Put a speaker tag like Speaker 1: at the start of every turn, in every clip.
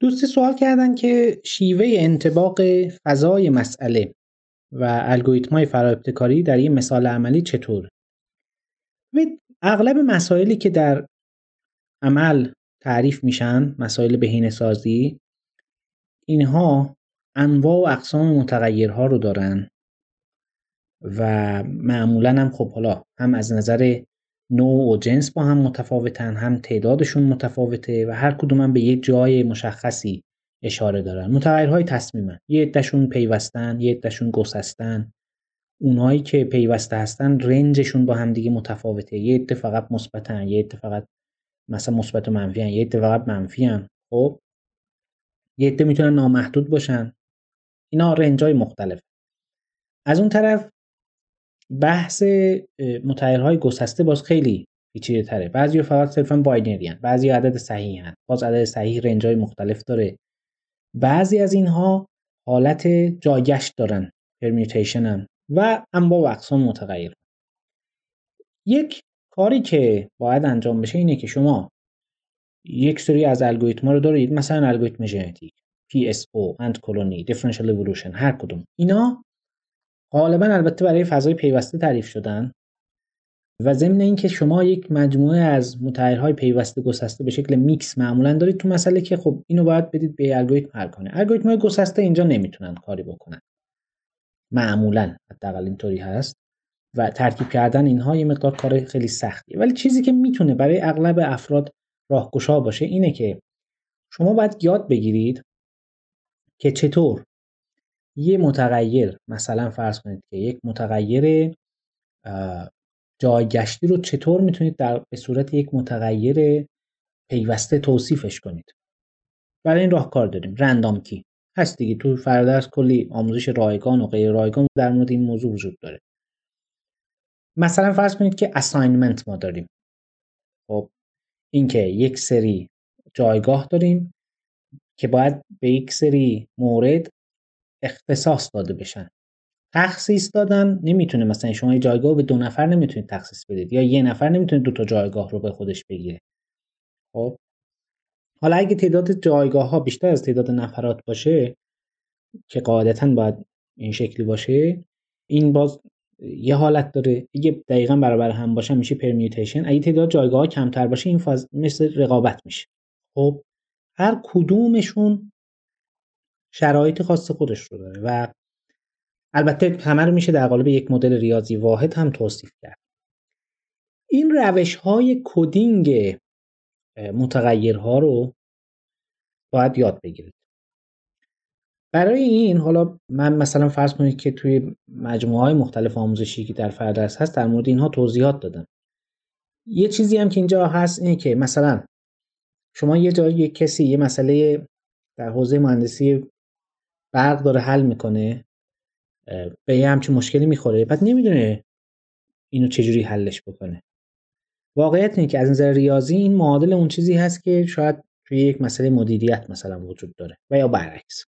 Speaker 1: دوستی سوال کردن که شیوه انطباق فضای مسئله و الگوریتم‌های فراابتکاری در این مثال عملی چطور؟ اغلب مسائلی که در عمل تعریف میشن مسائل بهینه سازی اینها انواع و اقسام متغیرها رو دارن و معمولا هم خب حالا هم از نظر نوع و جنس با هم متفاوتن هم تعدادشون متفاوته و هر کدوم هم به یه جای مشخصی اشاره دارن. متغیرهای تصمیمن. یه عدهشون پیوستن یه عدهشون گسستن. اونایی که پیوسته هستن رنجشون با هم دیگه متفاوته. یه عده فقط مثبتن یه عده فقط مثلا مثبت و منفی هن. یه عده فقط منفی هن. خب؟ یه عده می‌تونن نامحدود باشن. اینا رنج های مختلف. از اون طرف بحث متغیرهای گسسته باز خیلی پیچیده تره بعضی فقط صرفا باینری هن. بعضی عدد صحیح هن. باز عدد صحیح رنج های مختلف داره بعضی از اینها حالت جایگشت دارن permutation هم و انواع و اقسام متغیر یک کاری که باید انجام بشه اینه که شما یک سری از الگوریتما رو دارید مثلا الگوریتم ژنتیک PSO ant colony differential evolution هر کدوم اینا غالبا البته برای فضای پیوسته تعریف شدن. و ضمن اینکه شما یک مجموعه از متغیرهای پیوسته گسسته به شکل میکس معمولا دارید تو مسئله که خب اینو باید بدید به الگوریتم حل کنه. الگوریتم گسسته اینجا نمی‌تونن کاری بکنن. معمولا حداقل اینطوری هست. و ترکیب کردن اینها یه مقدار کار خیلی سختیه. ولی چیزی که می‌تونه برای اغلب افراد راهگشا باشه اینه که شما باید یاد بگیرید که چطور یه متغیر مثلا فرض کنید که یک متغیر جایگشتی رو چطور می‌تونید در به صورت یک متغیر پیوسته توصیفش کنید؟ برای این راهکار داریم. رندام کی. هست دیگه. تو فردرس کلی آموزش رایگان و غیر رایگان در مورد این موضوع وجود داره. مثلا فرض کنید که اساینمنت ما داریم. خب اینکه یک سری جایگاه داریم که باید به یک سری مورد اختصاص داده بشن. تخصیص دادن نمی‌تونه مثلا شما یه جایگاه به دو نفر نمی‌تونید تخصیص بدید یا یه نفر نمی‌تونه دو تا جایگاه رو به خودش بگیره. خب؟ حالا اگه تعداد جایگاه ها بیشتر از تعداد نفرات باشه که قاعدتا باید این شکلی باشه این باز یه حالت داره. اگه دقیقا برابر هم باشه میشه پرمیوتیشن اگه تعداد جایگاه ها کمتر باشه این فاز مثل رقابت میشه. خب؟ هر کدومشون شرایط خاص خودش رو داره و البته همه رو میشه در قالب یک مدل ریاضی واحد هم توصیف کرد. این روش های کدینگ متغیرها رو باید یاد بگیرید. برای این حالا من مثلا فرض کنید که توی مجموعه های مختلف آموزشی که در فردرس هست در مورد اینها توضیحات دادم. یه چیزی هم که اینجا هست اینه که مثلا شما یه جایی یک کسی یه مسئله در حوزه مهندسی برق داره حل می‌کنه به یه همچین مشکلی می‌خوره بعد نمی‌دونه اینو چجوری حلش بکنه. واقعیت اینه که از نظر ریاضی این معادل اون چیزی هست که شاید توی یک مسئله مدیریت مثلا وجود داره و یا برعکس.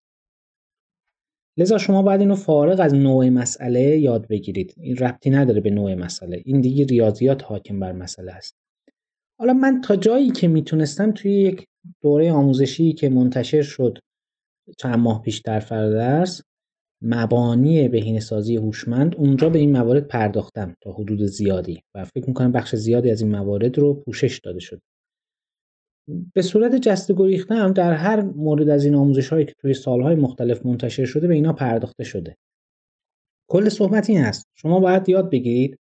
Speaker 1: لذا شما باید اینو فارغ از نوع مسئله یاد بگیرید. این ربطی نداره به نوع مسئله. این دیگه ریاضیات حاکم بر مسئله است. حالا من تا جایی که می‌تونستم توی یک دوره آموزشی که منتشر شد چند ماه پیش در فردرس مبانی بهینه‌سازی هوشمند اونجا به این موارد پرداختم تا حدود زیادی و فکر می‌کنم بخش زیادی از این موارد رو پوشش داده شد به صورت جسته گریخته هم در هر مورد از این آموزش هایی که توی سالهای مختلف منتشر شده به اینا پرداخته شده. کل صحبت این هست شما باید یاد بگیرید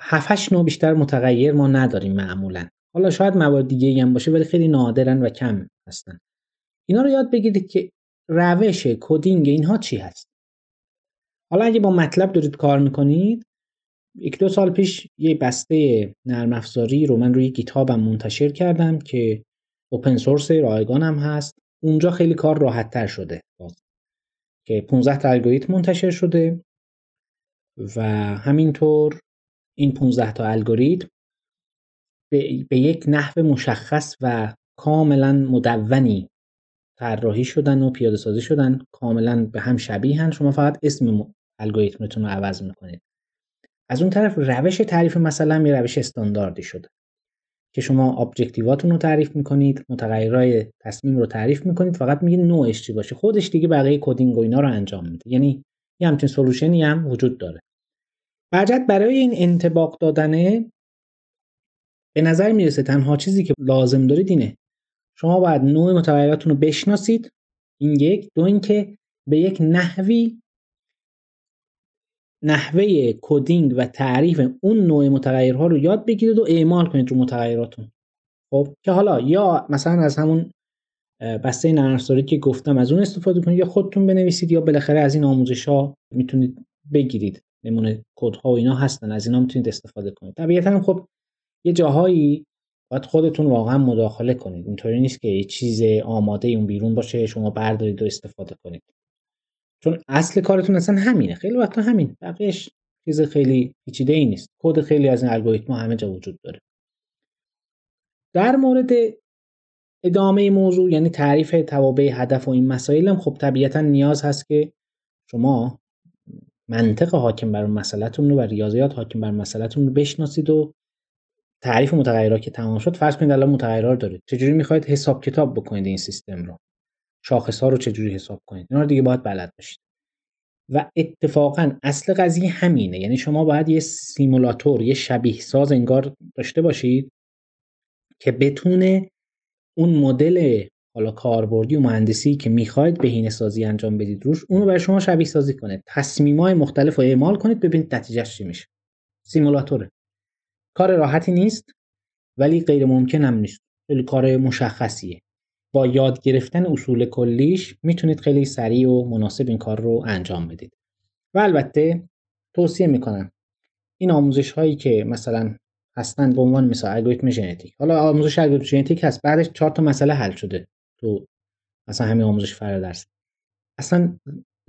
Speaker 1: 7 نوع بیشتر متغیر ما نداریم معمولا. حالا شاید موارد دیگه هم باشه ولی خیلی نادرن و کم هستن. اینا رو یاد بگیرید که روش coding اینها چی هست حالا اگه با MATLAB دارید کار می‌کنید یک دو سال پیش یه بسته نرم افزاری رو من روی GitHub م منتشر کردم که open source رایگان هم هست اونجا خیلی کار راحت تر شده. که 15 تا الگوریتم منتشر شده و همینطور این 15 تا الگوریتم به, به یک نحو مشخص و کاملا مدونی طراحی شدن و پیاده سازی شدن کاملا به هم شبیهن شما فقط اسم الگوریتمتون رو عوض می‌کنید. از اون طرف روش تعریف مثلا یه روش استانداردی شده که شما objective اتون رو تعریف می‌کنید متغیرهای تصمیم رو تعریف می‌کنید فقط میگید نوعش چی باشه. خودش دیگه بقیه coding و اینا رو انجام میده. یعنی یه همچین solution ی هم وجود داره. برجت برای این انتباق دادنه به نظر می‌رسه تنها چیزی که لازم دارید اینه شما باید نوع متغیراتون رو بشناسید. این یک. دو اینکه به یک نحوی نحوه کدینگ و تعریف اون نوع متغیرها رو یاد بگیرید و اعمال کنید رو متغیراتون. خب که حالا یا مثلا از همون بسته نرم که گفتم از اون استفاده کنید یا خودتون بنویسید یا بالاخره از این آموزش ها می‌تونید بگیرید. نمونه کد ها و اینا هستن از اینا می‌تونید استفاده کنید. طبیعتا خب یه جاهایی باید خودتون واقعا مداخله کنید. اینطوری نیست که یه چیز آماده اون بیرون باشه شما بردارید و استفاده کنید. چون اصل کارتون اصلا همینه. خیلی وقتا همین. بقیش چیز خیلی پیچیده ای نیست. کد خیلی از این الگوریتم همه جا وجود داره. در مورد ادامه موضوع یعنی تعریف توابع هدف و این مسائل هم خب طبیعتا نیاز هست که شما منطق حاکم بر مسئلهتون رو و ریاضیات حاکم بر مسئلهتون رو بشناسید و تعریف متغیرات که تمام شد فرض کنید الان متغیرات دارید. چجوری می‌خواید حساب کتاب بکنید این سیستم رو؟ شاخص ها رو چجوری حساب کنید؟ اینا رو دیگه باید بلد باشید. و اتفاقا اصل قضیه همینه. یعنی شما باید یه سیمولاتور یه شبیه ساز انگار داشته باشید که بتونه اون مدل حالا کاربردی و مهندسی که می‌خواید بهینه سازی انجام بدید روش اونو برای شما شبیه سازی کنه. های مختلف رو اعمال کنید ببینید نتیجهش چی میشه. سیمولاتوره. کار راحتی نیست ولی غیر ممکن هم نیست. خیلی کار مشخصیه. با یاد گرفتن اصول کلیش می‌تونید خیلی سریع و مناسب این کار رو انجام بدید. و البته توصیه می‌کنم این آموزش هایی که مثلا هستن به عنوان مثال الگوریتم ژنتیک حالا آموزش الگوریتم ژنتیک هست بعدش چهار تا مسئله حل شده تو مثلا همین آموزش فرادرس. اصلا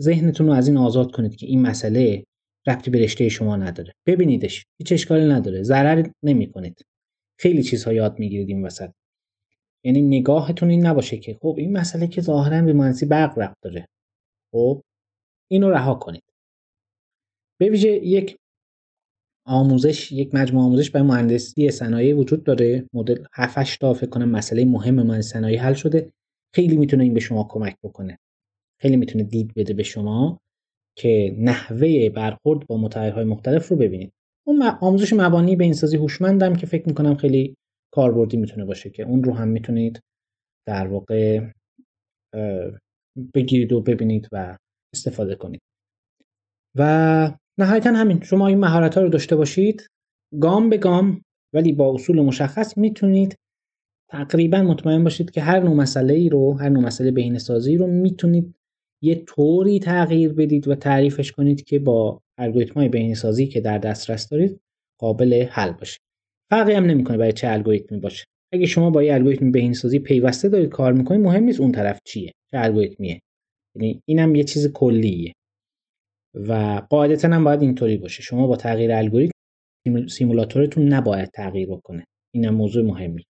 Speaker 1: ذهنتون رو از این آزاد کنید که این مسئله ربطی به رشته شما نداره. ببینیدش. هیچ اشکالی نداره. ضرر نمی‌کنید. خیلی چیزها یاد می‌گیرید این وسط. یعنی نگاهتون این نباشه که خب این مسئله که ظاهرا به مهندسی برق ربط داره. خب اینو رها کنید. به ویژه یک آموزش یک مجموعه آموزش برای مهندسی صنایع وجود داره. مدل 7 تا فکر کنم مسئله مهم مهندسی صنایع حل شده. خیلی می‌تونه این به شما کمک بکنه. خیلی می‌تونه دید بده به شما. که نحوه برخورد با متغیرهای مختلف رو ببینید. اون آموزش مبانی به اینسازی هوشمندم که فکر می‌کنم خیلی کاربردی می‌تونه باشه که اون رو هم می‌تونید در واقع بگیرید و ببینید و استفاده کنید. و نهایتا همین شما این مهارت ها رو داشته باشید. گام به گام ولی با اصول مشخص می‌تونید تقریبا مطمئن باشید که هر نوع مسئله ای رو هر نوع مسئله بهینه سازی رو می‌تونید یه طوری تغییر بدید و تعریفش کنید که با الگوریتم های که در دسترس دارید قابل حل باشه. فرقی هم نمی‌کنه برای چه الگوریتمی باشه. اگه شما با یه الگوریتم بهینه‌سازی پیوسته دارید کار می‌کنید مهم نیست اون طرف چیه چه الگوریتمیه. یعنی اینم یه چیز کلیه. و قاعدتا هم باید اینطوری باشه. شما با تغییر الگوریتم سیمولاتورتون نباید تغییر بکنه. اینم موضوع مهمی